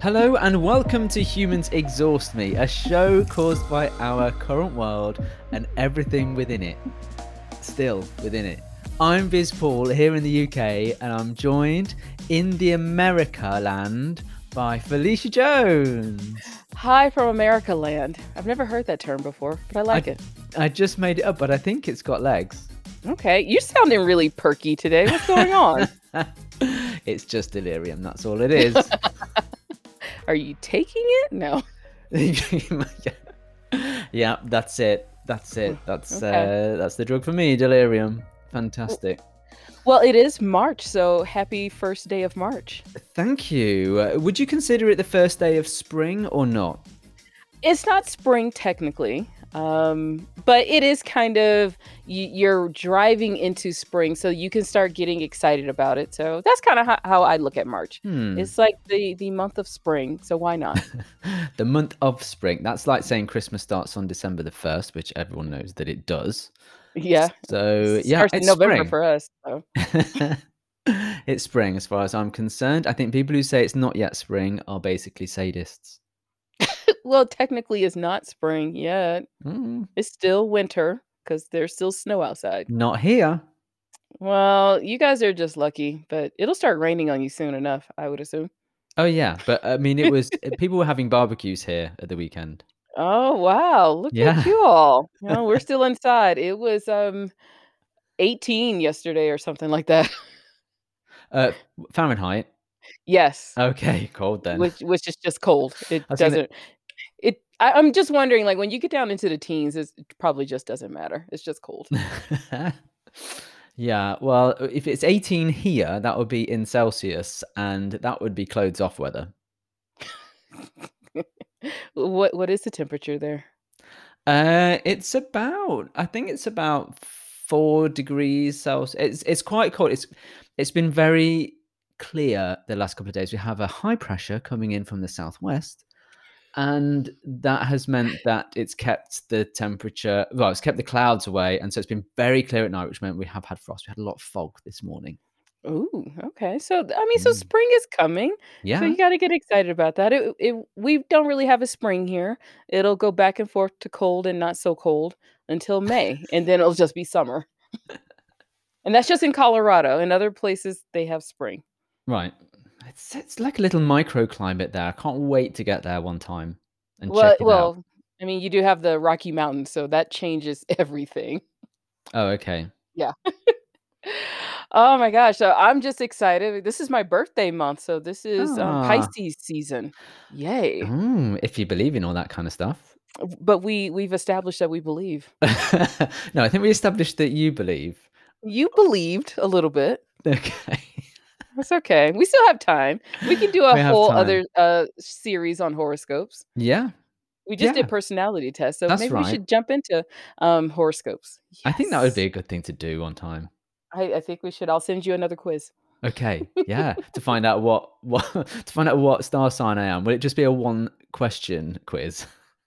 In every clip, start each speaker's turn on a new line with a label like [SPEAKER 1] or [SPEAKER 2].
[SPEAKER 1] Hello and welcome to Humans Exhaust Me, a show caused by our current world and everything within it. Still within it. I'm Viz Paul here in the UK and I'm joined in the America land by Felicia Jones.
[SPEAKER 2] Hi from America land. I've never heard that term before, but I like it.
[SPEAKER 1] I just made it up, but I think it's got legs.
[SPEAKER 2] Okay, you're sounding really perky today. What's going on?
[SPEAKER 1] it's just delirium, that's all it is.
[SPEAKER 2] Are you taking it? No.
[SPEAKER 1] yeah, that's it. That's it. That's
[SPEAKER 2] Okay.
[SPEAKER 1] uh, that's the drug for me, delirium. Fantastic.
[SPEAKER 2] Well, it is March, so happy first day of March.
[SPEAKER 1] Thank you. Uh, would you consider it the first day of spring or not?
[SPEAKER 2] It's not spring technically, um, but it is kind of you're driving into spring, so you can start getting excited about it. So that's kind of how, how I look at March.
[SPEAKER 1] Hmm.
[SPEAKER 2] It's like the the month of spring, so why not?
[SPEAKER 1] The month of spring. That's like saying Christmas starts on December the 1st, which everyone knows that it does.
[SPEAKER 2] yeah,
[SPEAKER 1] So, yeah,
[SPEAKER 2] starts in
[SPEAKER 1] it's
[SPEAKER 2] November
[SPEAKER 1] spring.
[SPEAKER 2] for us. So.
[SPEAKER 1] it's spring as far as I'm concerned. I think people who say it's not yet spring are basically sadists.
[SPEAKER 2] Well, technically, it's not spring yet.
[SPEAKER 1] Mm,
[SPEAKER 2] It's still winter because there's still snow outside.
[SPEAKER 1] not here.
[SPEAKER 2] Well, you guys are just lucky, but it'll start raining on you soon enough, I would assume.
[SPEAKER 1] Oh, yeah. But I mean, it was people were having barbecues here at the weekend.
[SPEAKER 2] Oh, wow. Look
[SPEAKER 1] Yeah.
[SPEAKER 2] at you all. No, we're still inside. It was um 18 yesterday or something like that.
[SPEAKER 1] Uh, Fahrenheit.
[SPEAKER 2] Yes.
[SPEAKER 1] Okay, cold then.
[SPEAKER 2] Which which is just cold. It
[SPEAKER 1] I was gonna-
[SPEAKER 2] doesn't I, I'm just wondering, like when you get down into the teens, it's, it probably just doesn't matter. It's just cold.
[SPEAKER 1] yeah, well, if it's 18 here, that would be in Celsius, and that would be clothes off weather.
[SPEAKER 2] what what is the temperature there?
[SPEAKER 1] Uh, it's about, I think it's about four degrees Celsius. It's it's quite cold. It's it's been very clear the last couple of days. We have a high pressure coming in from the southwest, and that has meant that it's kept the temperature. Well, it's kept the clouds away, and so it's been very clear at night, which meant we have had frost. We had a lot of fog this morning.
[SPEAKER 2] Ooh, okay. So I mean, so
[SPEAKER 1] Mm.
[SPEAKER 2] spring is coming.
[SPEAKER 1] Yeah.
[SPEAKER 2] So you got to get excited about that. It, it we don't really have a spring here. It'll go back and forth to cold and not so cold until May, and then it'll just be summer. and that's just in Colorado. In other places, they have spring.
[SPEAKER 1] Right. It's it's like a little microclimate there. I can't wait to get there one time and
[SPEAKER 2] Well,
[SPEAKER 1] check it out.
[SPEAKER 2] well, I mean, you do have the Rocky Mountains, so that changes everything.
[SPEAKER 1] Oh, okay. Yeah.
[SPEAKER 2] oh my gosh! So I'm just excited. This is my birthday month, so this is um,
[SPEAKER 1] Ah.
[SPEAKER 2] Pisces season. Yay!
[SPEAKER 1] Mm, if you believe in all that kind of stuff.
[SPEAKER 2] But we we've established that we believe.
[SPEAKER 1] no, I think we established that you believe.
[SPEAKER 2] You believed a little bit.
[SPEAKER 1] Okay.
[SPEAKER 2] That's okay. We still have time. We can do a whole
[SPEAKER 1] time.
[SPEAKER 2] other uh series on horoscopes.
[SPEAKER 1] Yeah,
[SPEAKER 2] We just
[SPEAKER 1] Yeah.
[SPEAKER 2] did personality tests, so
[SPEAKER 1] That's
[SPEAKER 2] maybe
[SPEAKER 1] right.
[SPEAKER 2] we should jump into um horoscopes.
[SPEAKER 1] I think that would be a good thing to do on time.
[SPEAKER 2] I, I think we should. I'll send you another quiz.
[SPEAKER 1] Okay, yeah, to find out what what to find out what star sign I am. Will it just be a one question quiz?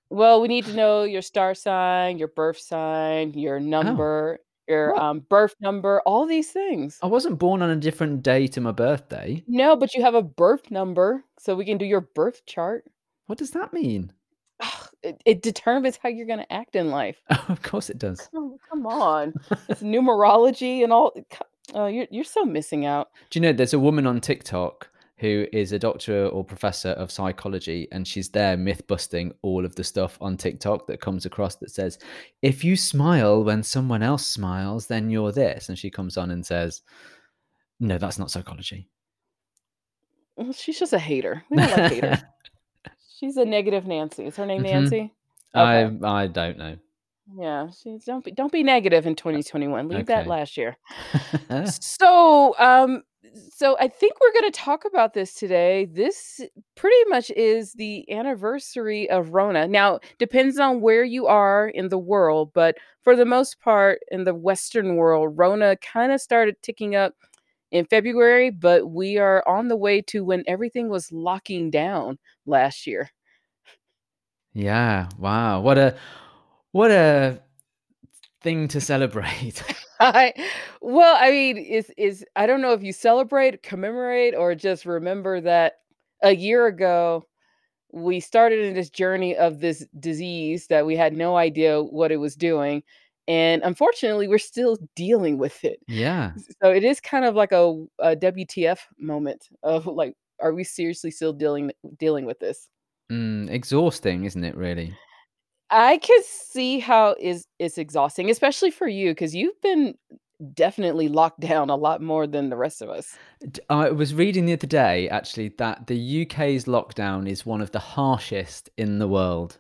[SPEAKER 2] Well, we need to know your star sign, your birth sign, your number, your. Um birth number, all these things.
[SPEAKER 1] I wasn't born on a different day to my birthday.
[SPEAKER 2] No, but you have a birth number, so we can do your birth chart.
[SPEAKER 1] What does that mean?
[SPEAKER 2] It, it determines how you're going to act in life.
[SPEAKER 1] Of course it does.
[SPEAKER 2] Come, come on, it's numerology and all. Oh, you're you're so missing out.
[SPEAKER 1] Do you know there's a woman on TikTok who is a doctor or professor of psychology, and she's there myth busting all of the stuff on TikTok that comes across that says, if you smile when someone else smiles, then you're this. And she comes on and says, no, that's not psychology.
[SPEAKER 2] Well, She's just a hater. We don't like haters. She's a negative Nancy. Is her name
[SPEAKER 1] Mhm.
[SPEAKER 2] Nancy?
[SPEAKER 1] I
[SPEAKER 2] Okay.
[SPEAKER 1] I don't know.
[SPEAKER 2] Yeah, she's don't be don't be negative in 2021. Leave that last year. So, um, so I think we're going to talk about this today. This pretty much is the anniversary of Rona. Now, depends on where you are in the world, but for the most part, in the Western world, Rona kind of started ticking up in February, but we are on the way to when everything was locking down last year.
[SPEAKER 1] yeah. Wow. What a what a thing to celebrate.
[SPEAKER 2] I well, I mean, is is I don't know if you celebrate, commemorate, or just remember that a year ago, we started in this journey of this disease that we had no idea what it was doing, and unfortunately, we're still dealing with it.
[SPEAKER 1] Yeah.
[SPEAKER 2] So it is kind of like a a WTF moment of, like, are we seriously still dealing dealing with this?
[SPEAKER 1] Mm, exhausting, isn't it, really?
[SPEAKER 2] I could see how is it's exhausting, especially for you, because you've been definitely locked down a lot more than the rest of us.
[SPEAKER 1] D I was reading the other day, actually, that the UK's lockdown is one of the harshest in the world.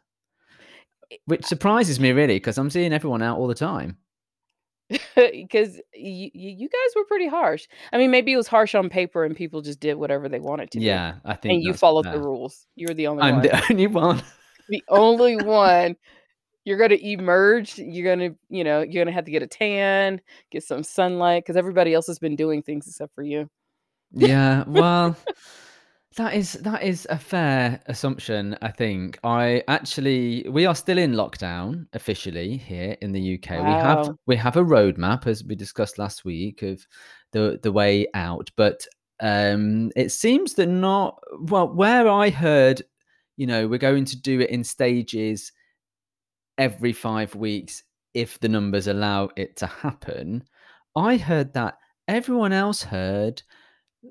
[SPEAKER 1] Which surprises me really because I'm seeing everyone out all the time.
[SPEAKER 2] Because y you guys were pretty harsh. I mean, maybe it was harsh on paper and people just did whatever they wanted to do,
[SPEAKER 1] Yeah, I think
[SPEAKER 2] and you followed the rules. You were the only
[SPEAKER 1] I'm
[SPEAKER 2] one.
[SPEAKER 1] the only one.
[SPEAKER 2] The only one. You're gonna emerge, you're gonna you know, you're gonna have to get a tan, get some sunlight, because everybody else has been doing things except for you.
[SPEAKER 1] Yeah, well, that is that is a fair assumption, I think. I actually we are still in lockdown officially here in the UK. We have we have a roadmap, as we discussed last week, of the the way out, but, um, it seems that not well, where I heard, you know, we're going to do it in stages every 5 weeks if the numbers allow it to happen, I heard that everyone else heard,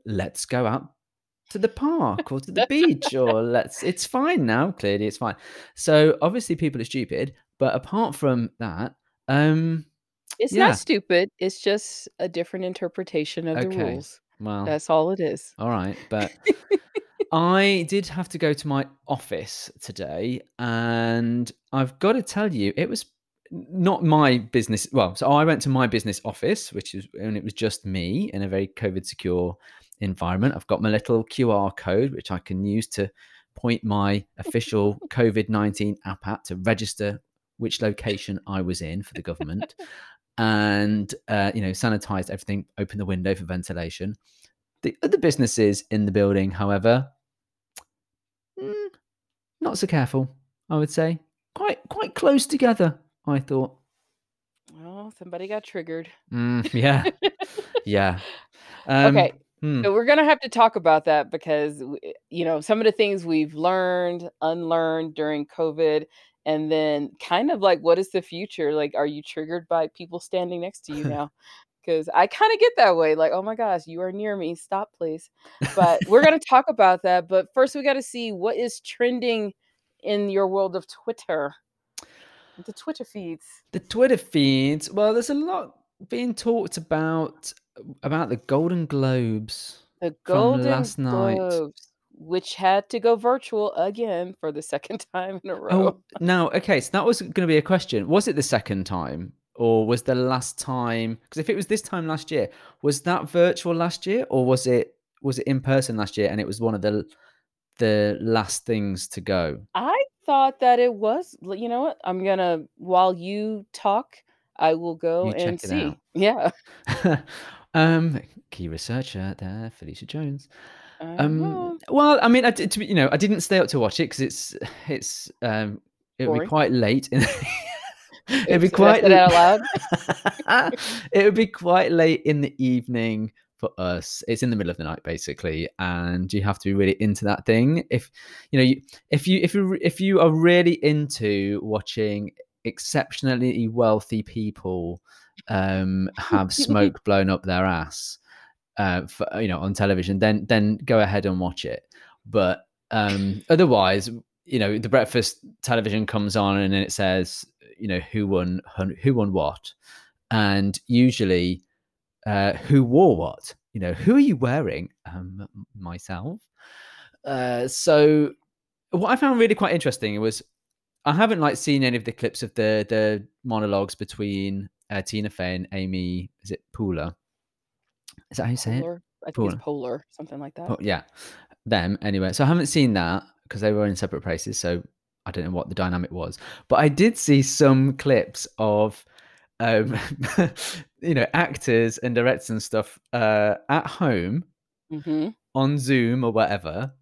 [SPEAKER 1] "Let's go out to the park or to the beach," or "Let's it's fine now, clearly it's fine." So, obviously people are stupid, but apart from that, um,
[SPEAKER 2] It's not stupid, it's just a different interpretation of the
[SPEAKER 1] Okay,
[SPEAKER 2] rules.
[SPEAKER 1] well,
[SPEAKER 2] That's all it is.
[SPEAKER 1] alright, but I did have to go to my office today, and I've gotta tell you, it was not my business well, so I went to my business office, which is and it was just me in a very COVID secure environment. I've got my little QR code, which I can use to point my official COVID-19 app at to register which location I was in for the government, and, uh, you know, sanitized everything, opened the window for ventilation. The other businesses in the building, however mm, not so careful, I would say. Quite quite close together, I thought.
[SPEAKER 2] Oh, somebody got triggered.
[SPEAKER 1] Mm, yeah. Yeah. Um,
[SPEAKER 2] Okay,
[SPEAKER 1] hmm.
[SPEAKER 2] so we're gonna have to talk about that because you know, some of the things we've learned, unlearned during COVID, and then kind of like, what is the future? Like, are you triggered by people standing next to you now? 'Cause I kinda get that way, like, "Oh my gosh, you are near me, stop, please." But we're gonna talk about that, but first we gotta see what is trending in your world of Twitter. The Twitter feeds.
[SPEAKER 1] The Twitter feeds, well, there's a lot being talked about about the Golden Globes
[SPEAKER 2] The Golden
[SPEAKER 1] last night.
[SPEAKER 2] Globes, which had to go virtual again for the 2nd time in a oh, row.
[SPEAKER 1] Oh, now, okay, so that was gonna be a question. Was it the 2nd time, or was the last time because if it was this time last year, was that virtual last year, or was it was it in person last year and it was one of the the last things to go?
[SPEAKER 2] I thought that it was you know what? I'm gonna while you talk, I will go
[SPEAKER 1] You
[SPEAKER 2] and
[SPEAKER 1] it out.
[SPEAKER 2] see. Yeah.
[SPEAKER 1] Um, key researcher there, Felicia Jones. Um,
[SPEAKER 2] Uh-huh.
[SPEAKER 1] well, I mean, I did to you know, I didn't stay up to watch it because it's it's, um, it would be quite late in it'd be
[SPEAKER 2] Oops, did I
[SPEAKER 1] quite
[SPEAKER 2] out loud?
[SPEAKER 1] it would be quite late in the evening for us. It's in the middle of the night, basically, and you have to be really into that thing. If, you know, you if you if you if you are really into watching exceptionally wealthy people, um, have smoke blown up their ass, uh, for you know, on television, then then go ahead and watch it. But, um, otherwise, you know, the breakfast television comes on and then it says, you know, who won who won what, and usually, uh, who wore what. You know, "Who are you wearing?" "Um, myself." Uh, so what I found really quite interesting was I haven't, like, seen any of the clips of the the monologues between, uh, Tina Fey and Amy is it Poehler? Is that how you say it?
[SPEAKER 2] I think it's Polar, something like that.
[SPEAKER 1] Po yeah, them, anyway. So I haven't seen that because they were in separate places, so I don't know what the dynamic was. But I did see some clips of, um, you know, actors and directors and stuff, uh, at home
[SPEAKER 2] Mhm.
[SPEAKER 1] on Zoom or whatever,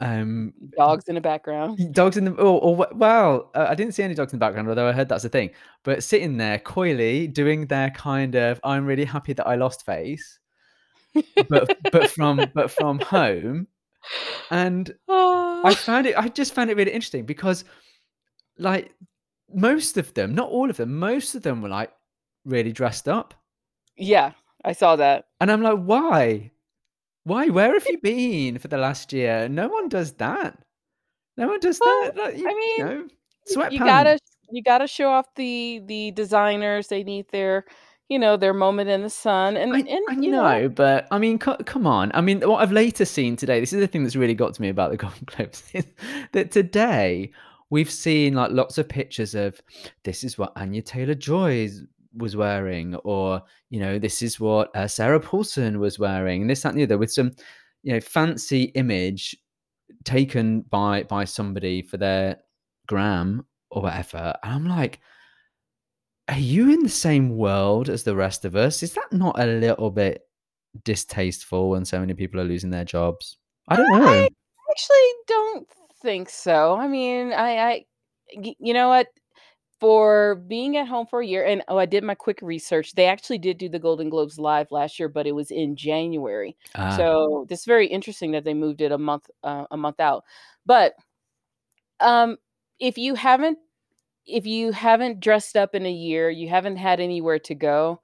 [SPEAKER 1] um,
[SPEAKER 2] Dogs in the background.
[SPEAKER 1] dogs in the or or well, uh, I didn't see any dogs in the background, although I heard that's a thing, but sitting there coyly doing their kind of, "I'm really happy that I lost" face but but from but from home And
[SPEAKER 2] Oh.
[SPEAKER 1] I found it I just found it really interesting because, like, most of them, not all of them, most of them were, like, really dressed up.
[SPEAKER 2] Yeah, I saw that.
[SPEAKER 1] And I'm like, "Why? Why? Where have you been for the last year? No one does that. No one does that." Like, you
[SPEAKER 2] I
[SPEAKER 1] you
[SPEAKER 2] mean,
[SPEAKER 1] know,
[SPEAKER 2] y you gotta you gotta show off the the designers, they need their, you know, their moment in the sun, and
[SPEAKER 1] I
[SPEAKER 2] and,
[SPEAKER 1] I
[SPEAKER 2] you know
[SPEAKER 1] know, but I mean, co come on. I mean, what I've later seen today, this is the thing that's really got to me about the Golden Globes, is that today we've seen, like, lots of pictures of, this is what Anya Taylor-Joy was wearing, or, you know, this is what, uh, Sarah Paulson was wearing, and this, that, and the other, with some, you know, fancy image taken by by somebody for their gram or whatever, and I'm like are you in the same world as the rest of us? Is that not a little bit distasteful when so many people are losing their jobs? I don't know.
[SPEAKER 2] I actually don't think so. I mean, I, I you know what? For being at home for a year and oh, I did my quick research. They actually did do the Golden Globes live last year, but it was in January.
[SPEAKER 1] Ah.
[SPEAKER 2] So, this very interesting that they moved it a month, uh, a month out. But um, if you haven't if you haven't dressed up in a year, you haven't had anywhere to go,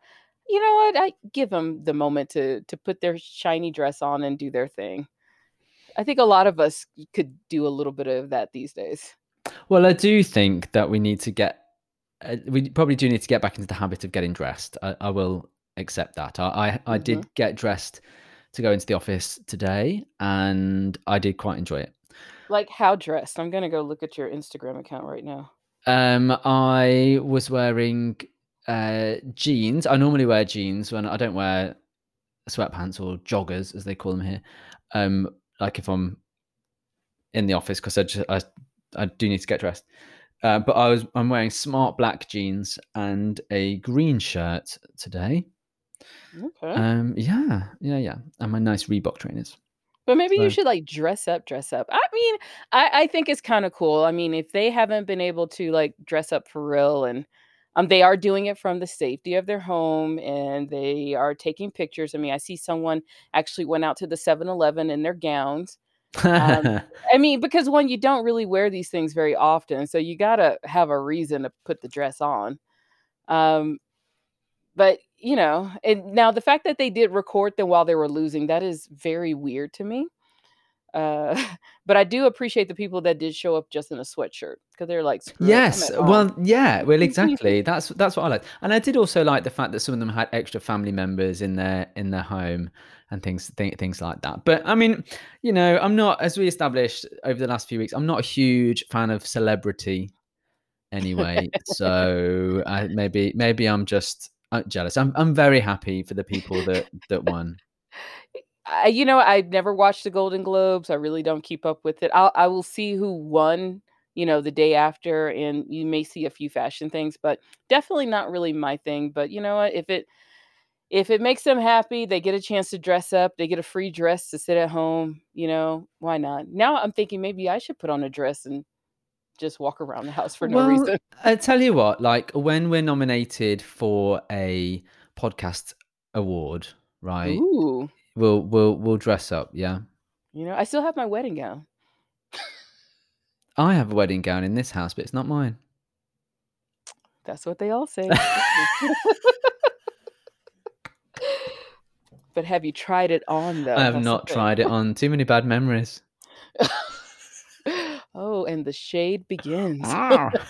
[SPEAKER 2] you know what? I give them the moment to to put their shiny dress on and do their thing. I think a lot of us could do a little bit of that these days.
[SPEAKER 1] Well, I do think that we need to get uh, we probably do need to get back into the habit of getting dressed. I I will accept that. I I I did get dressed to go into the office today, and I did quite enjoy it.
[SPEAKER 2] Like, how dressed? I'm gonna go look at your Instagram account right now.
[SPEAKER 1] Um, I was wearing, uh, jeans. I normally wear jeans when I don't wear sweatpants or joggers, as they call them here. Um, like, if I'm in the office 'cause I ju I I do need to get dressed. Uh, but I was I'm wearing smart black jeans and a green shirt today.
[SPEAKER 2] Okay.
[SPEAKER 1] Um, yeah. Yeah, yeah, and my nice Reebok trainers.
[SPEAKER 2] But maybe you should, like, dress up, dress up. I mean, I I think it's kinda cool. I mean, if they haven't been able to, like, dress up for real and, um, they are doing it from the safety of their home, and they are taking pictures. I mean, I see someone actually went out to the 7-Eleven in their gowns. Um, I mean, because, 1, you don't really wear these things very often, so you gotta have a reason to put the dress on. Um, but, you know, and now the fact that they did record them while they were losing, that is very weird to me. Uh, but I do appreciate the people that did show up just in a sweatshirt because they're like, "Screw
[SPEAKER 1] Yes,
[SPEAKER 2] at home."
[SPEAKER 1] well, yeah, well, exactly. That's that's what I like. And I did also like the fact that some of them had extra family members in their in their home and things thi things like that. But, I mean, you know, I'm not as we established over the last few weeks, I'm not a huge fan of celebrity anyway. So, I maybe maybe I'm just, uh, jealous. I'm I'm very happy for the people that that won.
[SPEAKER 2] I you know, I've never watched the Golden Globes. I really don't keep up with it. I'll I will see who won, you know, the day after, and you may see a few fashion things, but definitely not really my thing. But you know what? If it if it makes them happy, they get a chance to dress up, they get a free dress to sit at home, you know, why not? Now I'm thinking maybe I should put on a dress and just walk around the house for no
[SPEAKER 1] Well,
[SPEAKER 2] reason.
[SPEAKER 1] I tell you what, like, when we're nominated for a podcast award, right,
[SPEAKER 2] Ooh.
[SPEAKER 1] we'll we'll we'll dress up, yeah?
[SPEAKER 2] You know, I still have my wedding gown.
[SPEAKER 1] I have a wedding gown in this house, but it's not mine.
[SPEAKER 2] That's what they all say. But have you tried it on, though?
[SPEAKER 1] I have
[SPEAKER 2] That's
[SPEAKER 1] not tried it on. Too many bad memories.
[SPEAKER 2] And the shade begins.
[SPEAKER 1] Ah.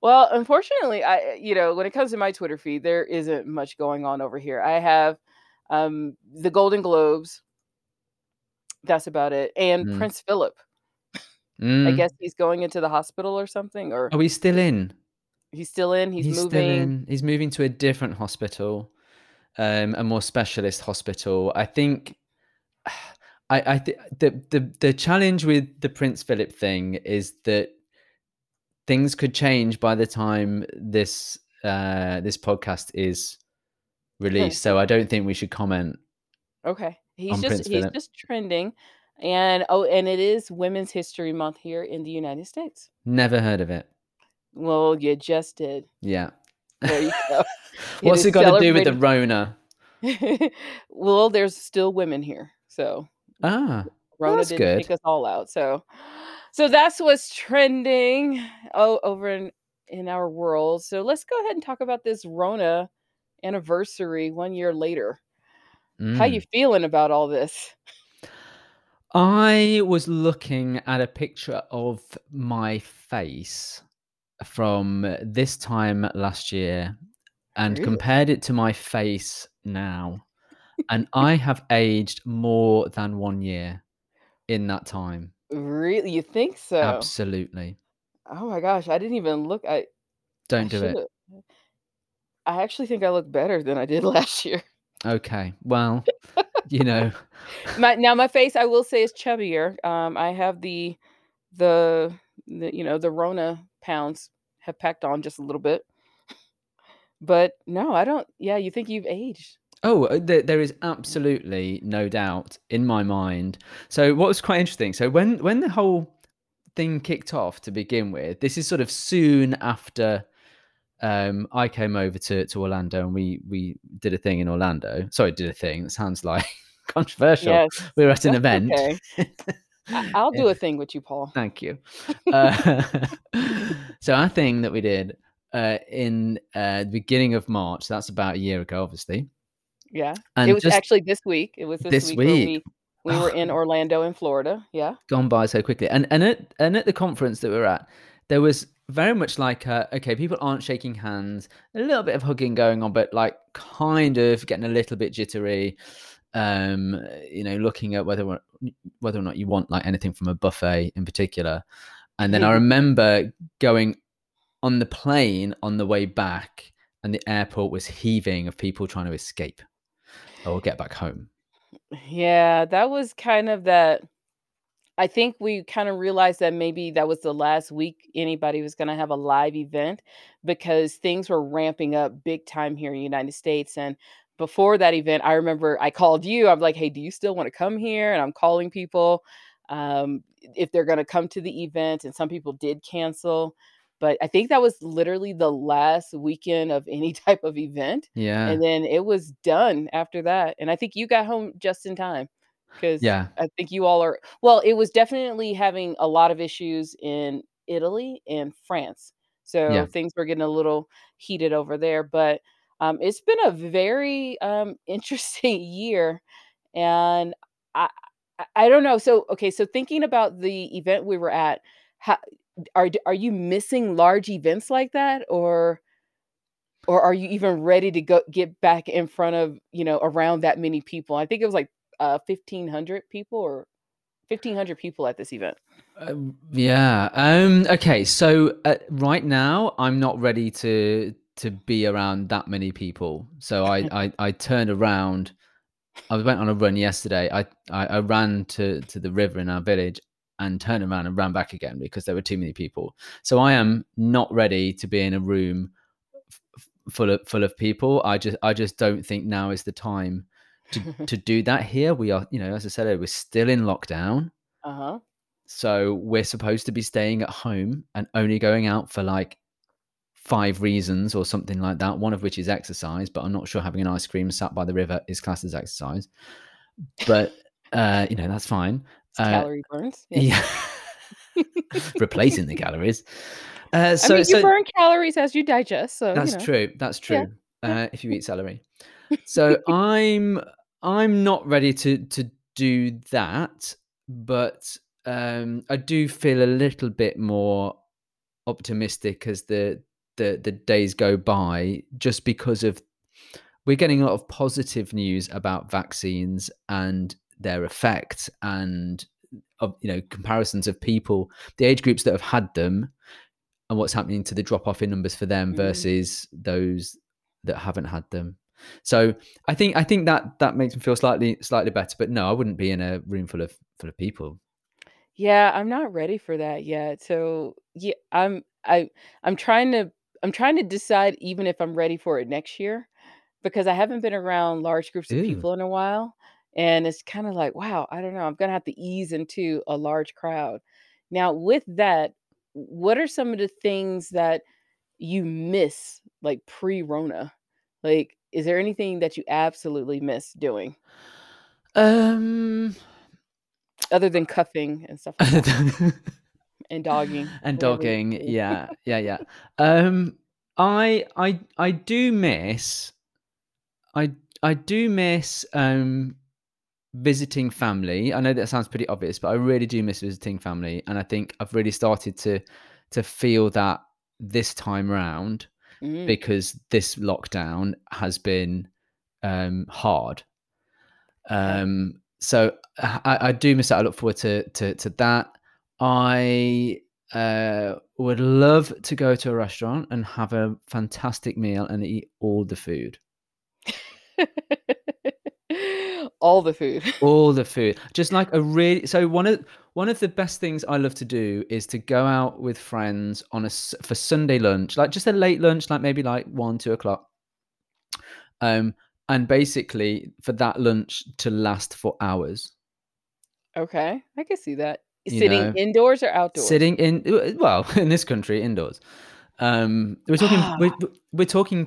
[SPEAKER 2] Well, unfortunately, I you know, when it comes to my Twitter feed, there isn't much going on over here. I have, um, the Golden Globes that's about it, and
[SPEAKER 1] Mm.
[SPEAKER 2] Prince Philip. I
[SPEAKER 1] Mm.
[SPEAKER 2] guess he's going into the hospital or something, or
[SPEAKER 1] Oh, he's still in?
[SPEAKER 2] He's still in, he's
[SPEAKER 1] He's still
[SPEAKER 2] moving.
[SPEAKER 1] in. He's moving to a different hospital, um, a more specialist hospital. I think I I thi the the the challenge with the Prince Philip thing is that things could change by the time this, uh, this podcast is released, so I don't think we should comment
[SPEAKER 2] Okay. He's just he's just trending, and oh, and it is Women's History Month here in the United States.
[SPEAKER 1] Never heard of it.
[SPEAKER 2] Well, you just did.
[SPEAKER 1] Yeah.
[SPEAKER 2] There you go.
[SPEAKER 1] What's
[SPEAKER 2] is
[SPEAKER 1] it got to do with the Rona?
[SPEAKER 2] Well, there's still women here, so
[SPEAKER 1] Ah,
[SPEAKER 2] Rona
[SPEAKER 1] that's
[SPEAKER 2] didn't
[SPEAKER 1] good.
[SPEAKER 2] take us all out, so so that's what's trending o over in in our world, so let's go ahead and talk about this Rona anniversary 1 year later. How you
[SPEAKER 1] Mm.
[SPEAKER 2] feeling about all this?
[SPEAKER 1] I was looking at a picture of my face from this time last year and
[SPEAKER 2] Really?
[SPEAKER 1] compared it to my face now, and I have aged more than 1 year in that time.
[SPEAKER 2] Really? You think so?
[SPEAKER 1] Absolutely.
[SPEAKER 2] Oh my gosh, I didn't even look I I
[SPEAKER 1] Don't do it.
[SPEAKER 2] I actually think I look better than I did last year.
[SPEAKER 1] Okay, well, you know
[SPEAKER 2] My now my face, I will say, is chubbier, um, I have the the the, you know, the Rona pounds have packed on just a little bit. But, no, I don't yeah, you think you've aged.
[SPEAKER 1] Oh, uh, there there is absolutely no doubt in my mind. So, what was quite interesting, so when when the whole thing kicked off to begin with, this is sort of soon after, um, I came over to to Orlando and we we did a thing in Orlando. Sorry, did a thing, it sounds like controversial.
[SPEAKER 2] Yes,
[SPEAKER 1] We were at an event.
[SPEAKER 2] okay. I'll do a thing with you, Paul.
[SPEAKER 1] Thank you. Uh, so our thing that we did, uh, in, uh, the beginning of March, that's about a year ago, obviously
[SPEAKER 2] Yeah. It was
[SPEAKER 1] just
[SPEAKER 2] actually this week, it was this
[SPEAKER 1] This
[SPEAKER 2] week we we were in Orlando in Florida, yeah.
[SPEAKER 1] Gone by so quickly, and and at and at the conference that we're at, there was very much like, uh, okay, people aren't shaking hands, a little bit of hugging going on, but, like, kind of getting a little bit jittery, um, you know, looking at whether or whether or not you want, like, anything from a buffet in particular, and then I remember going on the plane on the way back, and the airport was heaving of people trying to escape or get back home.
[SPEAKER 2] Yeah, that was kind of that I think we kinda realized that maybe that was the last week anybody was gonna have a live event, because things were ramping up big time here in the United States, and before that event, I remember I called you, I'm like, "Hey, do you still wanna come here?" And I'm calling people, um, if they're gonna come to the event, and some people did cancel, but I think that was literally the last weekend of any type of event,
[SPEAKER 1] Yeah.
[SPEAKER 2] and then it was done after that, and I think you got home just in time because
[SPEAKER 1] Yeah.
[SPEAKER 2] I think you all are well, it was definitely having a lot of issues in Italy and France, so
[SPEAKER 1] Yeah.
[SPEAKER 2] things were getting a little heated over there, but, um, it's been a very, um, interesting year, and I I don't know, so okay, so thinking about the event we were at, ho are are you missing large events like that, or or are you even ready to go get back in front of, you know, around that many people? I think it was, like, uh, 1,500 people or 1,500 people at this event.
[SPEAKER 1] Um, yeah, um, okay, so, uh, right now, I'm not ready to to be around that many people, so I I I turned around I went on a run yesterday, I I I ran to to the river in our village and turned around and ran back again because there were too many people, so I am not ready to be in a room f full of full of people, I just I just don't think now is the time to to do that. Here, we are you know, as I said, we're still in lockdown.
[SPEAKER 2] Uh-huh.
[SPEAKER 1] so we're supposed to be staying at home and only going out for, like, 5 reasons or something like that, one of which is exercise, but I'm not sure having an ice cream sat by the river is classed as exercise, but, uh, you know, that's fine, uh,
[SPEAKER 2] calorie burns, yes.
[SPEAKER 1] yeah, replacing the calories, uh,
[SPEAKER 2] I
[SPEAKER 1] so
[SPEAKER 2] mean, you
[SPEAKER 1] so
[SPEAKER 2] burn calories as you digest, so, you
[SPEAKER 1] That's
[SPEAKER 2] know.
[SPEAKER 1] true, that's true,
[SPEAKER 2] yeah.
[SPEAKER 1] uh, if you eat celery. So I'm I'm not ready to to do that, but, um, I do feel a little bit more optimistic as the the the days go by just because of we're getting a lot of positive news about vaccines and their effect and of, you know, comparisons of people, the age groups that have had them and what's happening to the drop off in numbers for them
[SPEAKER 2] Mm.
[SPEAKER 1] versus those that haven't had them. So, I think I think that that makes me feel slightly slightly better, but no, I wouldn't be in a room full of full of people.
[SPEAKER 2] Yeah, I'm not ready for that yet, so, yeah I'm I I'm trying to I'm trying to decide even if I'm ready for it next year, because I haven't been around large groups of people in a while, and it's kinda like, "Wow, I don't know, I'm gonna have to ease into a large crowd." Now with that, what are some of the things that you miss, like, pre-Rona? Like, is there anything that you absolutely miss doing?
[SPEAKER 1] Um
[SPEAKER 2] Other than cuffing and stuff like that. And dogging,
[SPEAKER 1] And dogging, yeah, yeah, yeah. Um, I I I do miss I I do miss, um, visiting family. I know that sounds pretty obvious, but I really do miss visiting family, and I think I've really started to to feel that this time round
[SPEAKER 2] Mm.
[SPEAKER 1] because this lockdown has been, um, hard. Um, so I I do miss that. I look forward to to to that. I, uh, would love to go to a restaurant and have a fantastic meal and eat all the food.
[SPEAKER 2] All the food.
[SPEAKER 1] All the food. Just like a really so one of one of the best things I love to do is to go out with friends on a for Sunday lunch, like just a late lunch, like maybe like 1, 2 o'clock. Um, and basically for that lunch to last for hours,
[SPEAKER 2] Okay, I can see that.
[SPEAKER 1] you
[SPEAKER 2] Sitting
[SPEAKER 1] know?
[SPEAKER 2] indoors or outdoors?
[SPEAKER 1] Sitting in well, in this country, indoors. Um, we're talking
[SPEAKER 2] Ah,
[SPEAKER 1] we're we're talking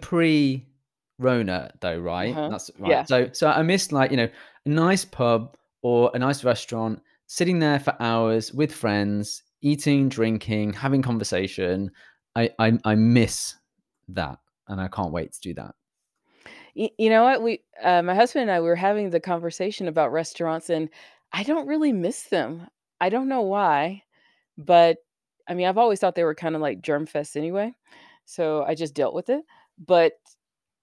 [SPEAKER 1] pre-Rona though, right?
[SPEAKER 2] uh-huh.
[SPEAKER 1] That's right.
[SPEAKER 2] Yeah.
[SPEAKER 1] So so I missed like, you know, a nice pub or a nice restaurant, sitting there for hours with friends, eating, drinking, having conversation. I I I miss that, and I can't wait to do that.
[SPEAKER 2] Y you know what? We uh, my husband and I were having the conversation about restaurants, and I don't really miss them. I don't know why, but, I mean, I've always thought they were kinda like germ fest anyway, so I just dealt with it, but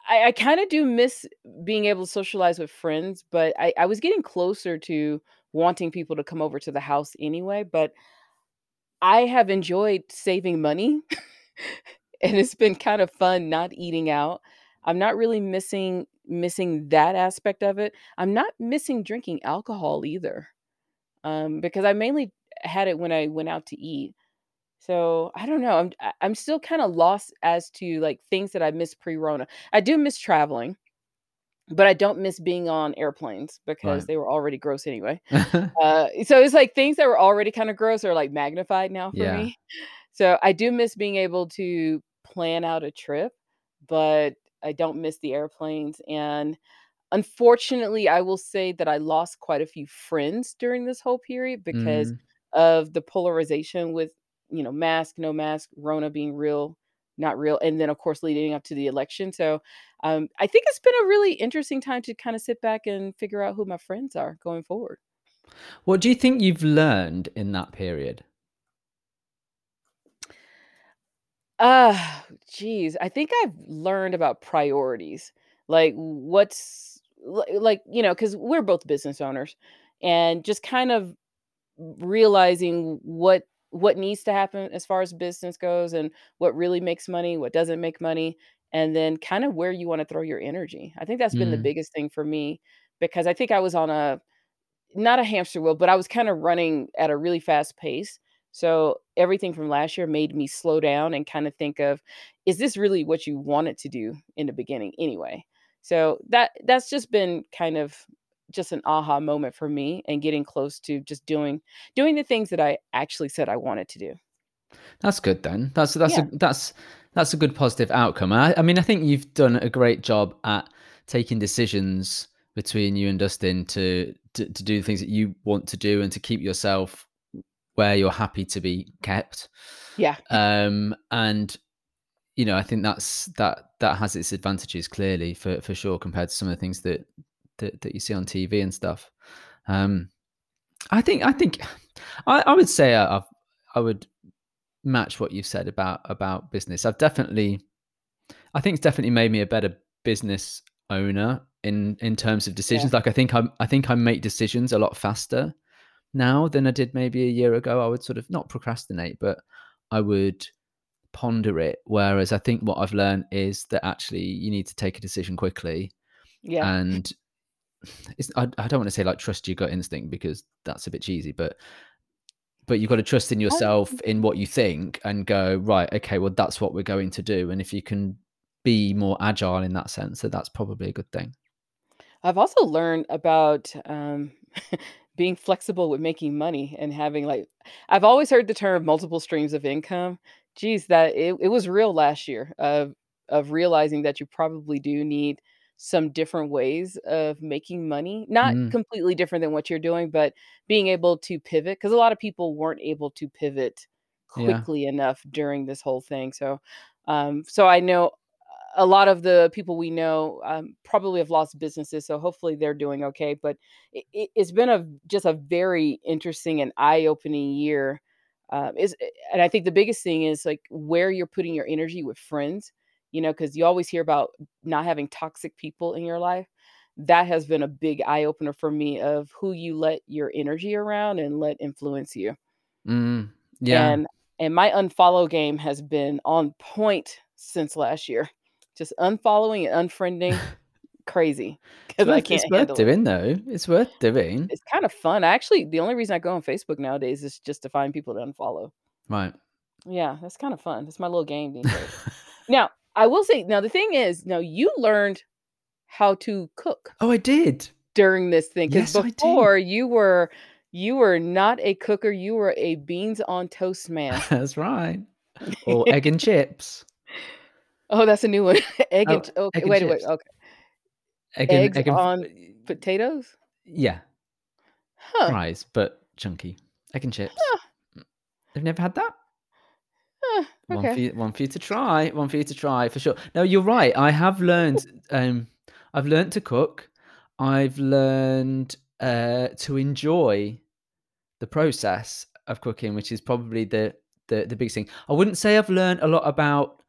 [SPEAKER 2] I I kinda do miss being able to socialize with friends, but I I was getting closer to wanting people to come over to the house anyway, but I have enjoyed saving money, and it's been kind of fun not eating out. I'm not really missing missing that aspect of it. I'm not missing drinking alcohol either, um, because I mainly had it when I went out to eat. So, I don't know, I'm I I'm still kinda lost as to, like, things that I miss pre-Rona. I do miss traveling, but I don't miss being on airplanes because
[SPEAKER 1] Right.
[SPEAKER 2] they were already gross anyway. Uh, so it's like things that were already kinda gross are, like, magnified now for
[SPEAKER 1] Yeah.
[SPEAKER 2] me. So, I do miss being able to plan out a trip, but I don't miss the airplanes, and unfortunately, I will say that I lost quite a few friends during this whole period because
[SPEAKER 1] Mm.
[SPEAKER 2] of the polarization with, you know, mask, no mask, Rona being real, not real, and then, of course, leading up to the election, so, um, I think it's been a really interesting time to kinda sit back and figure out who my friends are going forward.
[SPEAKER 1] What do you think you've learned in that period?
[SPEAKER 2] Ah, geez, I think I've learned about priorities, like what's like, you know, because we're both business owners, and just kind of realizing what what needs to happen as far as business goes and what really makes money, what doesn't make money, and then kind of where you wanna throw your energy. I think that's been the
[SPEAKER 1] Mm.
[SPEAKER 2] biggest thing for me because I think I was on a not a hamster wheel, but I was kinda running at a really fast pace. So, everything from last year made me slow down and kinda think of, "Is this really what you wanted to do in the beginning anyway?" So, that that's just been kind of just an aha moment for me and getting close to just doing doing the things that I actually said I wanted to do.
[SPEAKER 1] That's good then. That's that's a that's that's a good positive outcome. I I mean, I think you've done a great job at taking decisions between you and Dustin to to, to do the things that you want to do and to keep yourself where you're happy to be kept.
[SPEAKER 2] yeah.
[SPEAKER 1] Um, and you know, I think that's that that has its advantages clearly for for sure compared to some of the things that that, that you see on TV and stuff. Um, I think I think I, I would say I, I've would match what you've said about about business. I've definitely I think it's definitely made me a better business owner in in terms of
[SPEAKER 2] Yeah,
[SPEAKER 1] decisions. Like I think I'm I think I make decisions a lot faster now than I did maybe a year ago. I would sort of not procrastinate, but I would ponder it. Whereas I think what I've learned is that actually you need to take a decision quickly
[SPEAKER 2] yeah.
[SPEAKER 1] and I, I don't want to say like trust your gut instinct because that's a bit cheesy, but but you've got to trust in yourself in what you think and go right okay well that's what we're going to do and if you can be more agile in that sense so that's probably a good thing
[SPEAKER 2] I've also learned about, um, being flexible with making money and having, like I've always heard the term multiple streams of income. Geez, that it it was real last year of of realizing that you probably do need some different ways of making money. Not
[SPEAKER 1] Mm.
[SPEAKER 2] completely different than what you're doing, but being able to pivot because a lot of people weren't able to pivot
[SPEAKER 1] Yeah.
[SPEAKER 2] quickly enough during this whole thing, so, um, so I know a lot of the people we know, um, probably have lost businesses, so hopefully they're doing okay, but it it it's been a just a very interesting and eye-opening year, uh, is and I think the biggest thing is, like, where you're putting your energy with friends, you know, because you always hear about not having toxic people in your life. That has been a big eye opener for me of who you let your energy around and let influence you.
[SPEAKER 1] Mm, yeah.
[SPEAKER 2] And and my unfollow game has been on point since last year. Just unfollowing and unfriending crazy
[SPEAKER 1] It's
[SPEAKER 2] 'cause I can't
[SPEAKER 1] it's worth
[SPEAKER 2] handle it.
[SPEAKER 1] doing though, it's worth doing.
[SPEAKER 2] It's kinda fun, actually, the only reason I go on Facebook nowadays is just to find people to unfollow.
[SPEAKER 1] Right.
[SPEAKER 2] Yeah, that's kinda fun, That's my little game these days. Now, I will say now the thing is, now you learned how to cook
[SPEAKER 1] Oh, I did.
[SPEAKER 2] during this thing, 'cause
[SPEAKER 1] Yes, I did.
[SPEAKER 2] before you were you were not a cooker, you were a beans on toast man.
[SPEAKER 1] That's right. Or egg and chips.
[SPEAKER 2] Oh, that's a new one. Egg and
[SPEAKER 1] Oh,
[SPEAKER 2] ch oh, okay,
[SPEAKER 1] egg and
[SPEAKER 2] wait, wait,
[SPEAKER 1] chips.
[SPEAKER 2] okay.
[SPEAKER 1] Egg and
[SPEAKER 2] Eggs
[SPEAKER 1] egg and
[SPEAKER 2] on potatoes?
[SPEAKER 1] Yeah.
[SPEAKER 2] Huh.
[SPEAKER 1] Fries, but chunky. Egg and chips.
[SPEAKER 2] Huh.
[SPEAKER 1] You've never had that?
[SPEAKER 2] Huh,
[SPEAKER 1] One for you one for you to try, one for you to try, for sure. No, you're right, I have learned, um, I've learned to cook. I've learned, uh, to enjoy the process of cooking, which is probably the the the biggest thing. I wouldn't say I've learned a lot about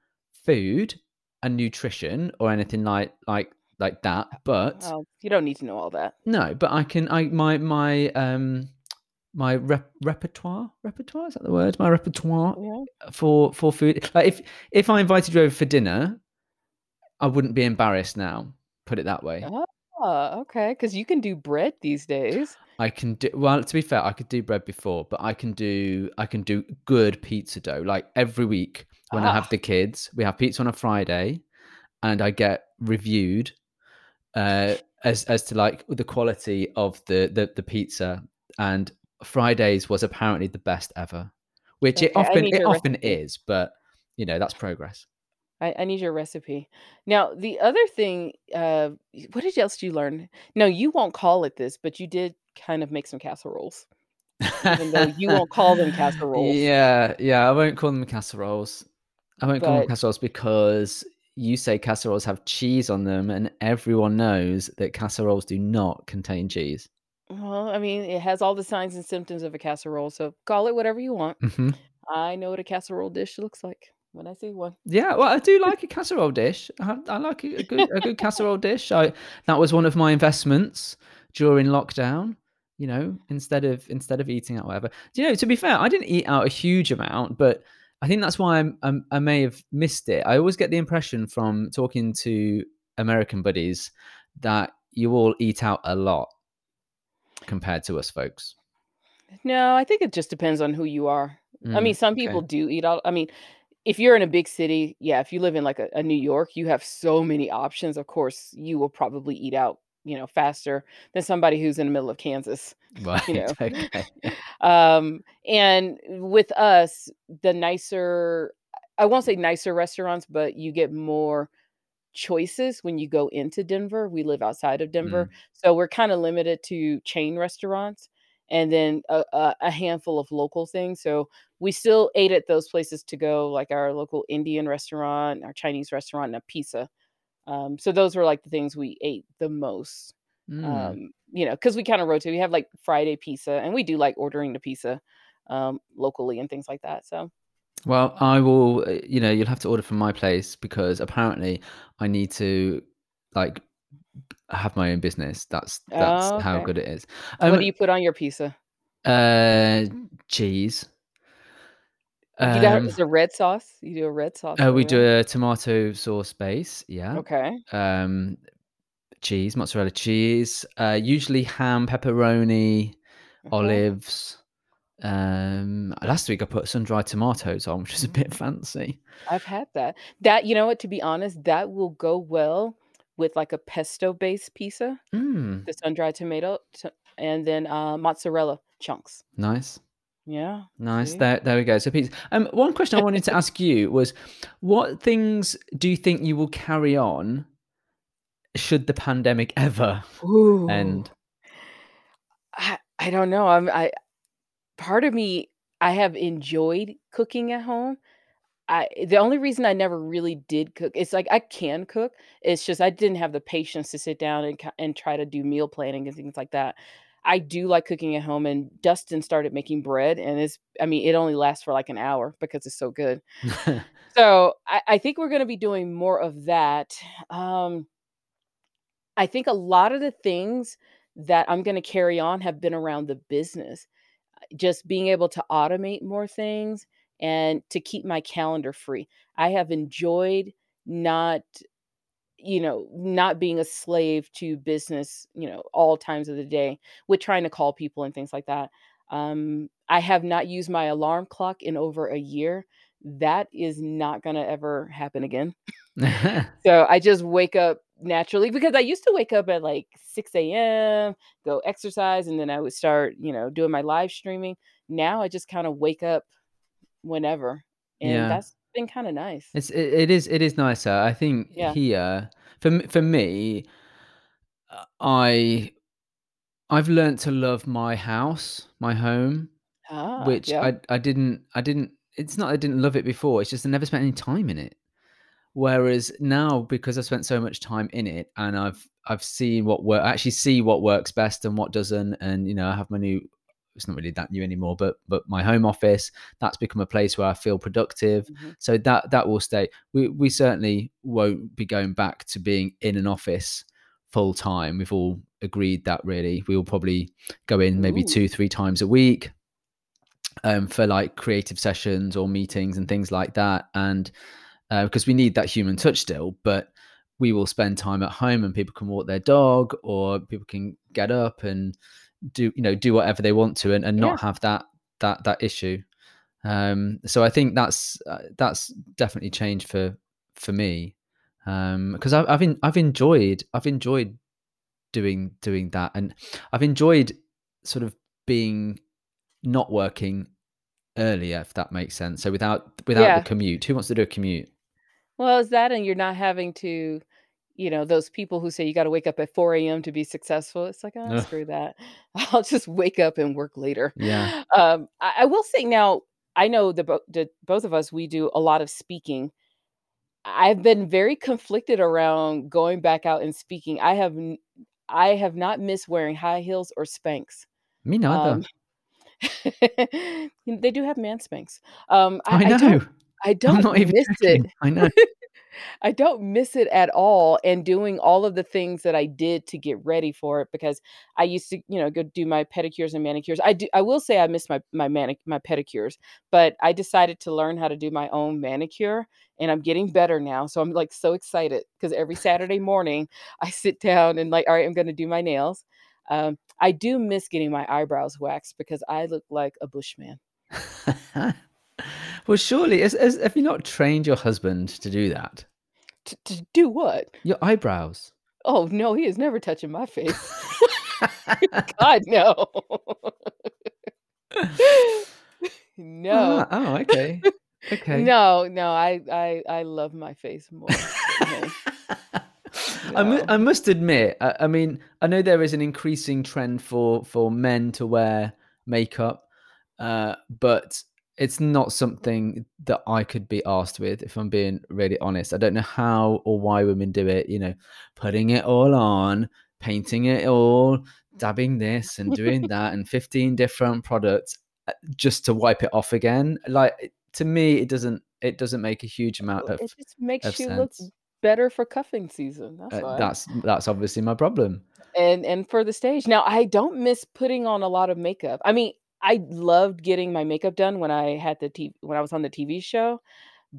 [SPEAKER 1] food and nutrition or anything like like like that, but
[SPEAKER 2] Oh, you don't need to know all that.
[SPEAKER 1] No, but I can I my my, um, my rep repertoire repertoire, is that the word? My repertoire
[SPEAKER 2] Yeah.
[SPEAKER 1] for for food like, if if I invited you over for dinner, I wouldn't be embarrassed now, put it that way.
[SPEAKER 2] Oh, okay, 'cause you can do bread these days.
[SPEAKER 1] I can do well, to be fair, I could do bread before, but I can do I can do good pizza dough, like, every week when I have
[SPEAKER 2] Ah.
[SPEAKER 1] the kids, we have pizza on a Friday, and I get reviewed, uh, as as to, like, the quality of the the the pizza, and Fridays was apparently the best ever, which it
[SPEAKER 2] Okay, I
[SPEAKER 1] often it often
[SPEAKER 2] recipe.
[SPEAKER 1] is, but, you know, that's progress.
[SPEAKER 2] I I need your recipe. Now, the other thing, uh, what did else did you learn? No, you won't call it this, but you did kind of make some casseroles, even though you won't call them casseroles.
[SPEAKER 1] Yeah, yeah, I won't call them casseroles. I won't call them
[SPEAKER 2] But
[SPEAKER 1] casseroles because you say casseroles have cheese on them, and everyone knows that casseroles do not contain cheese.
[SPEAKER 2] Well, I mean, it has all the signs and symptoms of a casserole, so call it whatever you want.
[SPEAKER 1] Mhm.
[SPEAKER 2] I know what a casserole dish looks like when I see one.
[SPEAKER 1] Yeah, well, I do like a casserole dish. I I like a a good a good casserole dish. I that was one of my investments during lockdown, you know, instead of instead of eating out, whatever. Do you know, to be fair, I didn't eat out a huge amount, but I think that's why I'm I'm I may have missed it. I always get the impression from talking to American buddies that you all eat out a lot compared to us folks.
[SPEAKER 2] No, I think it just depends on who you are. I mean,
[SPEAKER 1] Mm,
[SPEAKER 2] some people
[SPEAKER 1] okay.
[SPEAKER 2] do eat out I mean, if you're in a big city, yeah, if you live in, like, a a New York, you have so many options, of course, you will probably eat out, you know, faster than somebody who's in the middle of Kansas, you know?
[SPEAKER 1] okay.
[SPEAKER 2] Um, and with us, the nicer I won't say nicer restaurants, but you get more choices when you go into Denver. We live outside of Denver,
[SPEAKER 1] Mm.
[SPEAKER 2] so we're kinda limited to chain restaurants and then a a a handful of local things, so we still ate at those places to go, like our local Indian restaurant, our Chinese restaurant, and a pizza. Um, so those were, like, the things we ate the most,
[SPEAKER 1] Mm.
[SPEAKER 2] um, you know, 'cause we kinda rotate. We have, like, Friday pizza, and we do like ordering the pizza, um, locally and things like that, so
[SPEAKER 1] Well, I will, uh, you know, you'll have to order from my place because apparently I need to, like, have my own business. That's that's
[SPEAKER 2] Oh,
[SPEAKER 1] how
[SPEAKER 2] okay.
[SPEAKER 1] good it is.
[SPEAKER 2] What do
[SPEAKER 1] Um
[SPEAKER 2] you put on your pizza?
[SPEAKER 1] Uh, cheese.
[SPEAKER 2] You got
[SPEAKER 1] Um
[SPEAKER 2] is it red sauce? You do a red sauce
[SPEAKER 1] Uh, we do a tomato sauce base, yeah.
[SPEAKER 2] Okay.
[SPEAKER 1] Um, cheese, mozzarella cheese, uh, usually ham, pepperoni,
[SPEAKER 2] Okay.
[SPEAKER 1] olives. Um, last week I put sun-dried tomatoes on, which is a bit fancy.
[SPEAKER 2] I've had that. That you know what, to be honest, that will go well with, like, a pesto-based pizza,
[SPEAKER 1] Mm.
[SPEAKER 2] the sun-dried tomato to and then, uh, mozzarella chunks.
[SPEAKER 1] Nice.
[SPEAKER 2] Yeah,
[SPEAKER 1] Nice.
[SPEAKER 2] see?
[SPEAKER 1] There there we go. So pizza um, one question I wanted to ask you was what things do you think you will carry on should the pandemic ever
[SPEAKER 2] Ooh.
[SPEAKER 1] end?
[SPEAKER 2] I I don't know, I'm I part of me, I have enjoyed cooking at home. I the only reason I never really did cook it's like I can cook, it's just I didn't have the patience to sit down and ki and try to do meal planning and things like that. I do like cooking at home, and Dustin started making bread, and it's I mean, it only lasts for, like, an hour because it's so good. So, I I think we're gonna be doing more of that, um I think a lot of the things that I'm gonna carry on have been around the business. Just being able to automate more things and to keep my calendar free. I have enjoyed not you know, not being a slave to business, you know, all times of the day with trying to call people and things like that. Um, I have not used my alarm clock in over a year. That is not gonna ever happen again. So, I just wake up naturally because I used to wake up at, like, 6 AM, go exercise, and then I would start, you know, doing my live streaming. Now I just kinda wake up whenever, and
[SPEAKER 1] Yeah.
[SPEAKER 2] that's been kinda nice.
[SPEAKER 1] It's it it is it is nicer. I think
[SPEAKER 2] Yeah.
[SPEAKER 1] here, for for me uh, I I've learned to love my house, my home,
[SPEAKER 2] Ah,
[SPEAKER 1] which
[SPEAKER 2] yeah.
[SPEAKER 1] I I didn't I didn't it's not I didn't love it before, it's just I never spent any time in it. Whereas now, because I spent so much time in it and I've I've seen what work I actually see what works best and what doesn't, and, you know, I have my new it's not really that new anymore, but but my home office, that's become a place where I feel productive,
[SPEAKER 2] Mhm.
[SPEAKER 1] so that that will stay. We we certainly won't be going back to being in an office full time. We've all agreed that really. We will probably go in maybe
[SPEAKER 2] Ooh.
[SPEAKER 1] 2, 3 times a week um, for, like, creative sessions or meetings and things like that, and, uh 'cause we need that human touch still, but we will spend time at home and people can walk their dog or people can get up and do, you know, do whatever they want to and and
[SPEAKER 2] Yeah.
[SPEAKER 1] not have that that that issue. Um, so I think that's, uh, that's definitely changed for for me, um, 'cause I've I've en I've enjoyed I've enjoyed doing doing that, and I've enjoyed sort of being not working earlier, if that makes sense. So without without the commute, who wants to do a commute?
[SPEAKER 2] Well, is that and you're not having to you know, those people who say you gotta wake up at 4 AM to be successful, it's like, "Ah,
[SPEAKER 1] Ugh.
[SPEAKER 2] screw that. I'll just wake up and work later."
[SPEAKER 1] Yeah.
[SPEAKER 2] Um, I I will say now, I know the bo the both of us, we do a lot of speaking. I've been very conflicted around going back out and speaking. I have n I have not missed wearing high heels or Spanx.
[SPEAKER 1] Me
[SPEAKER 2] Um,
[SPEAKER 1] neither.
[SPEAKER 2] they do have man Spanx. Um, I
[SPEAKER 1] I
[SPEAKER 2] I
[SPEAKER 1] know.
[SPEAKER 2] I
[SPEAKER 1] I'm
[SPEAKER 2] don't
[SPEAKER 1] not even
[SPEAKER 2] miss it.
[SPEAKER 1] joking. I know.
[SPEAKER 2] I don't miss it at all and doing all of the things that I did to get ready for it because I used to, you know, go do my pedicures and manicures. I do I will say I miss my my manic my pedicures, but I decided to learn how to do my own manicure, and I'm getting better now, so I'm, like, so excited because every Saturday morning, I sit down and, like, "Alright, I'm gonna do my nails." Um, I do miss getting my eyebrows waxed because I look like a bushman.
[SPEAKER 1] Well, surely, has has have you not trained your husband to do that?
[SPEAKER 2] T to do what?
[SPEAKER 1] Your eyebrows.
[SPEAKER 2] Oh, no, he is never touching my face. God, no. No.
[SPEAKER 1] Ah, oh, okay. Okay.
[SPEAKER 2] No, no, I I I love my face more his.
[SPEAKER 1] I mu I must admit, I I mean, I know there is an increasing trend for for men to wear makeup, uh, but it's not something that I could be asked with, if I'm being really honest. I don't know how or why women do it, you know, putting it all on, painting it all, dabbing this and doing that, and 15 different products, uh, just to wipe it off again. Like, to me, it doesn't it doesn't make a huge amount of
[SPEAKER 2] it just makes you look better for cuffing season, that's
[SPEAKER 1] Uh,
[SPEAKER 2] why.
[SPEAKER 1] that's that's obviously my problem.
[SPEAKER 2] And and for the stage. Now, I don't miss putting on a lot of makeup. I mean, I loved getting my makeup done when I had the T when I was on the TV show,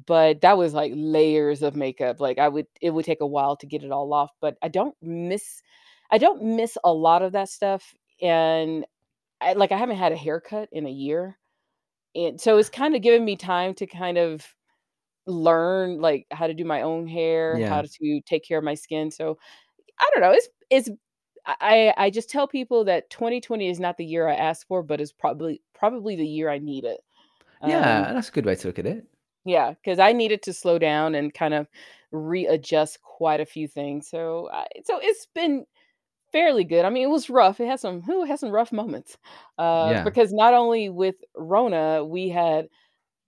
[SPEAKER 2] but that was, like, layers of makeup, like, I would it would take a while to get it all off, but I don't miss I don't miss a lot of that stuff, and I like, I haven't had a haircut in a year, and so it's kinda given me time to kind of learn, like, how to do my own hair, how to take care of my skin, so I don't know, it's it's I I I just tell people that 2020 is not the year I asked for, but it's probably probably the year I need it. Um
[SPEAKER 1] Yeah, that's a good way to look at it.
[SPEAKER 2] Yeah, because I needed to slow down and kind of readjust quite a few things. So, uh, so it's been fairly good. I mean, it was rough. It had some who had some rough moments. Uh,
[SPEAKER 1] Yeah.
[SPEAKER 2] because not only with Rona, we had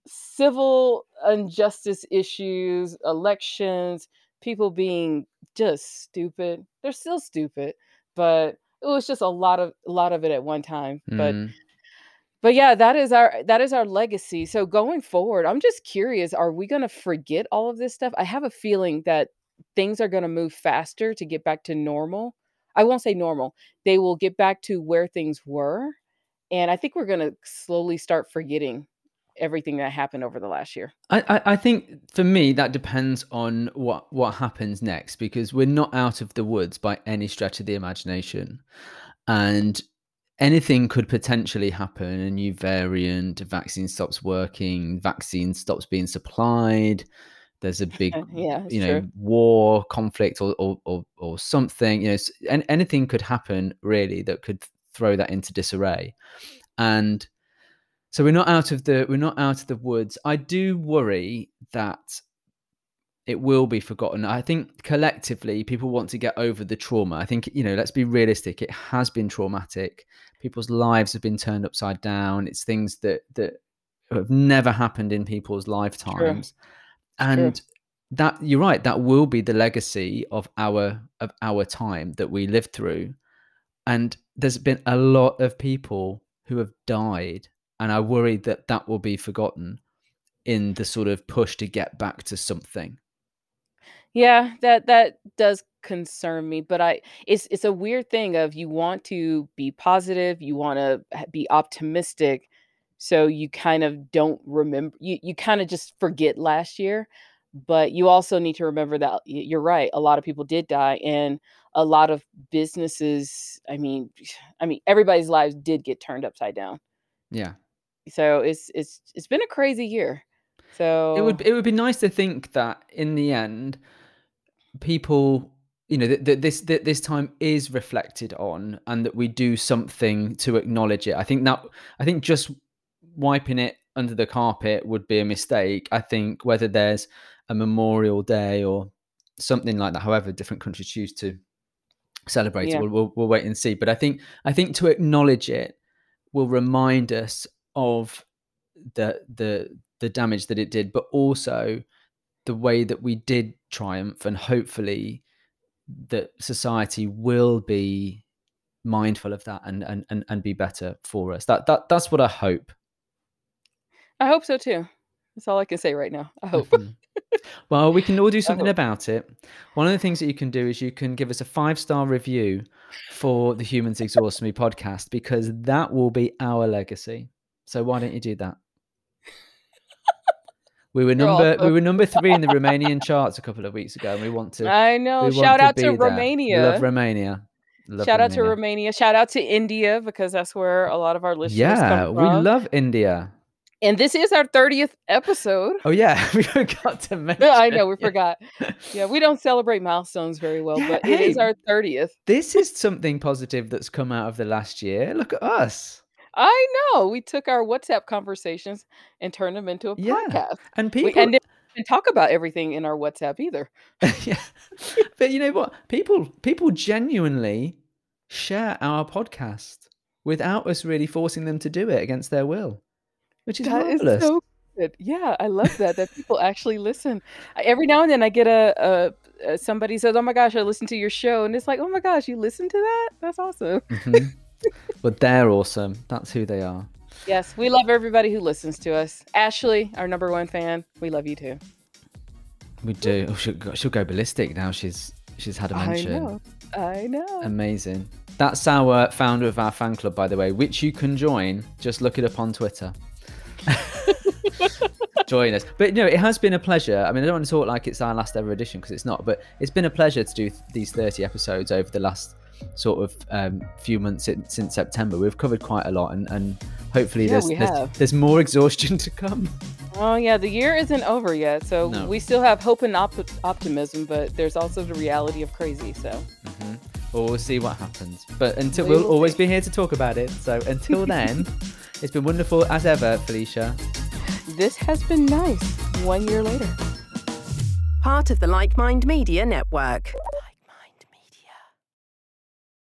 [SPEAKER 2] civil injustice issues, elections, people being just stupid. They're still stupid, but it was just a lot of a lot of it at one time. But
[SPEAKER 1] Mm.
[SPEAKER 2] but yeah, that is our that is our legacy. So going forward, I'm just curious, are we gonna forget all of this stuff? I have a feeling that things are gonna move faster to get back to normal. I won't say normal. They will get back to where things were. And I think we're gonna slowly start forgetting everything that happened over the last year.
[SPEAKER 1] I, I, I think for me that depends on what what happens next because we're not out of the woods by any stretch of the imagination, and anything could potentially happen. A new variant, a vaccine stops working, vaccine stops being supplied. There's a big,
[SPEAKER 2] yeah,
[SPEAKER 1] you know,
[SPEAKER 2] true.
[SPEAKER 1] war, conflict, or or or, or something. You know, s- an anything could happen really that could throw that into disarray, and so we're not out of the we're not out of the woods. I do worry that it will be forgotten. I think collectively people want to get over the trauma. I think, you know, let's be realistic. It has been traumatic. People's lives have been turned upside down. It's things that that have never happened in people's lifetimes.
[SPEAKER 2] True.
[SPEAKER 1] And that you're right, that will be the legacy of our of our time that we lived through. And there's been a lot of people who have died and I worry that that will be forgotten in the sort of push to get back to something.
[SPEAKER 2] Yeah, that that does concern me, but I it's it's a weird thing of you want to be positive, you wanna be optimistic, so you kind of don't remember you you kinda just forget last year, but you also need to remember that you're right, a lot of people did die, and a lot of businesses, I mean I mean, everybody's lives did get turned upside down.
[SPEAKER 1] Yeah.
[SPEAKER 2] So it's it's it's been a crazy year. So It
[SPEAKER 1] would it would be nice to think that in the end, people, you know, that, that this that this time is reflected on, and that we do something to acknowledge it. I think that I think just wiping it under the carpet would be a mistake. I think whether there's a memorial day or something like that, however different countries choose to celebrate it, we'll, we'll, we'll wait and see. But I think I think to acknowledge it will remind us of the the the damage that it did, but also the way that we did triumph and hopefully that society will be mindful of that and and and, and be better for us that that that's what i hope
[SPEAKER 2] I hope so too. That's all I can say right now. I hope.
[SPEAKER 1] Mhm. well we can all do something about it one of the things that you can do is you can give us a five star review for the humans exhaust me podcast because that will be our legacy so why don't you do that we were number we were number three in the romanian charts a couple of weeks ago and we want to
[SPEAKER 2] I know. Shout out to
[SPEAKER 1] be there. Love
[SPEAKER 2] Romania.
[SPEAKER 1] Romania. Love
[SPEAKER 2] Shout out to
[SPEAKER 1] Romania.
[SPEAKER 2] Romania. Shout out to India because that's where a lot of our listeners come
[SPEAKER 1] Yeah, we love India.
[SPEAKER 2] And this is our 30th episode.
[SPEAKER 1] Oh yeah, we forgot to mention.
[SPEAKER 2] I know, we
[SPEAKER 1] yeah.
[SPEAKER 2] forgot. Yeah, we don't celebrate milestones very well,
[SPEAKER 1] Yeah,
[SPEAKER 2] but it is our 30th.
[SPEAKER 1] This is something positive that's come out of the last year. Look at us.
[SPEAKER 2] I know. We took our WhatsApp conversations and turned them into a
[SPEAKER 1] Yeah,
[SPEAKER 2] podcast.
[SPEAKER 1] and
[SPEAKER 2] We
[SPEAKER 1] people.
[SPEAKER 2] and didn't even talk about everything in our WhatsApp either.
[SPEAKER 1] yeah, but you know what? People people genuinely share our podcast without us really forcing them to do it against their will, which is
[SPEAKER 2] That is
[SPEAKER 1] marvelous.
[SPEAKER 2] so good. Yeah, I love that, that people actually listen. I every now and then I get a a somebody says, "Oh my gosh, I listened to your show." And it's like, "Oh my gosh, you listened to that? That's awesome."
[SPEAKER 1] Mhm. But they're awesome. That's who they are.
[SPEAKER 2] Yes, we love everybody who listens to us. Ashley, our number one fan, we love you too.
[SPEAKER 1] We do. Oh, she'll, go, she'll go ballistic now. She's she's had a mention.
[SPEAKER 2] I know. I know.
[SPEAKER 1] Amazing. That's our founder of our fan club, by the way, which you can join. Just look it up on Twitter. join us. But no, it has been a pleasure. I mean, I don't want to talk like it's our last ever edition because it's not, but it's been a pleasure to do th- these 30 episodes over the last sort of um, few months in, since September. We've covered quite a lot and, and hopefully
[SPEAKER 2] Yeah,
[SPEAKER 1] there's, there's, there's more exhaustion to come.
[SPEAKER 2] Oh yeah, the year isn't over yet, so
[SPEAKER 1] No.
[SPEAKER 2] we still have hope and op- optimism, but there's also the reality of crazy. So
[SPEAKER 1] hmm Well, we'll see what happens. But until
[SPEAKER 2] We
[SPEAKER 1] we'll always be here to talk about it. So until then, it's been wonderful as ever, Felicia.
[SPEAKER 2] this has been nice. One year later. part of the Like Mind Media network.